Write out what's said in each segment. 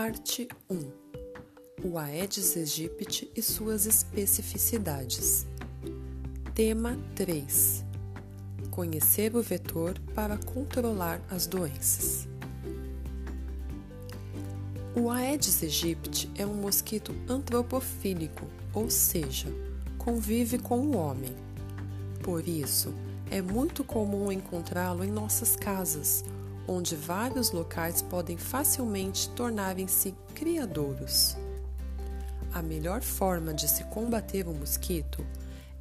Parte 1 O Aedes aegypti e suas especificidades. Tema 3 Conhecer o vetor para controlar as doenças. O Aedes aegypti é um mosquito antropofílico, ou seja, convive com o homem. Por isso, é muito comum encontrá-lo em nossas casas onde vários locais podem facilmente tornarem-se criadouros. A melhor forma de se combater o mosquito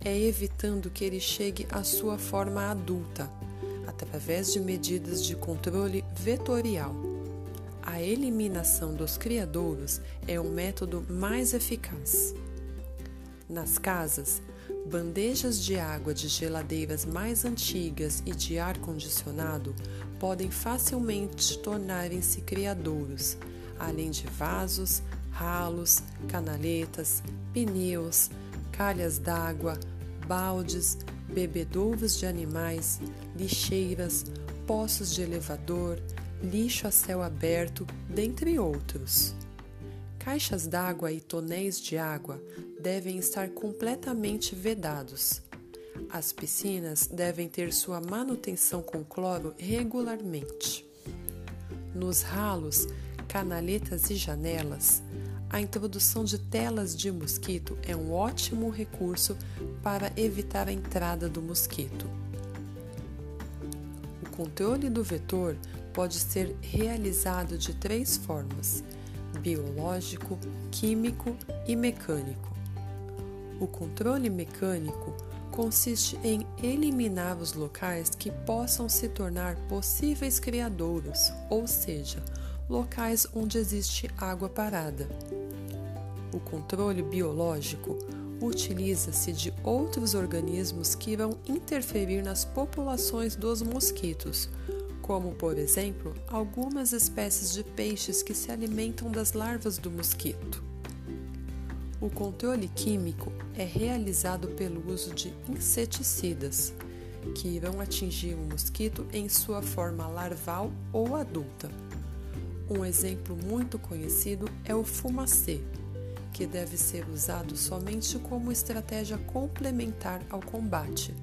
é evitando que ele chegue à sua forma adulta, através de medidas de controle vetorial. A eliminação dos criadouros é o método mais eficaz. Nas casas, bandejas de água de geladeiras mais antigas e de ar condicionado podem facilmente tornarem-se criadouros, além de vasos, ralos, canaletas, pneus, calhas d'água, baldes, bebedouros de animais, lixeiras, poços de elevador, lixo a céu aberto, dentre outros. Caixas d'água e tonéis de água devem estar completamente vedados. As piscinas devem ter sua manutenção com cloro regularmente. Nos ralos, canaletas e janelas, a introdução de telas de mosquito é um ótimo recurso para evitar a entrada do mosquito. O controle do vetor pode ser realizado de três formas: biológico, químico e mecânico. O controle mecânico consiste em eliminar os locais que possam se tornar possíveis criadouros, ou seja, locais onde existe água parada. O controle biológico utiliza-se de outros organismos que irão interferir nas populações dos mosquitos, como, por exemplo, algumas espécies de peixes que se alimentam das larvas do mosquito. O controle químico é realizado pelo uso de inseticidas, que irão atingir o mosquito em sua forma larval ou adulta. Um exemplo muito conhecido é o fumacê, que deve ser usado somente como estratégia complementar ao combate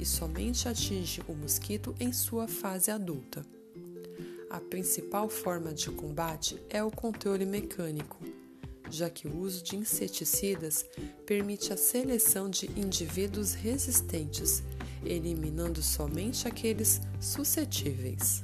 e somente atinge o mosquito em sua fase adulta. A principal forma de combate é o controle mecânico já que o uso de inseticidas permite a seleção de indivíduos resistentes, eliminando somente aqueles suscetíveis.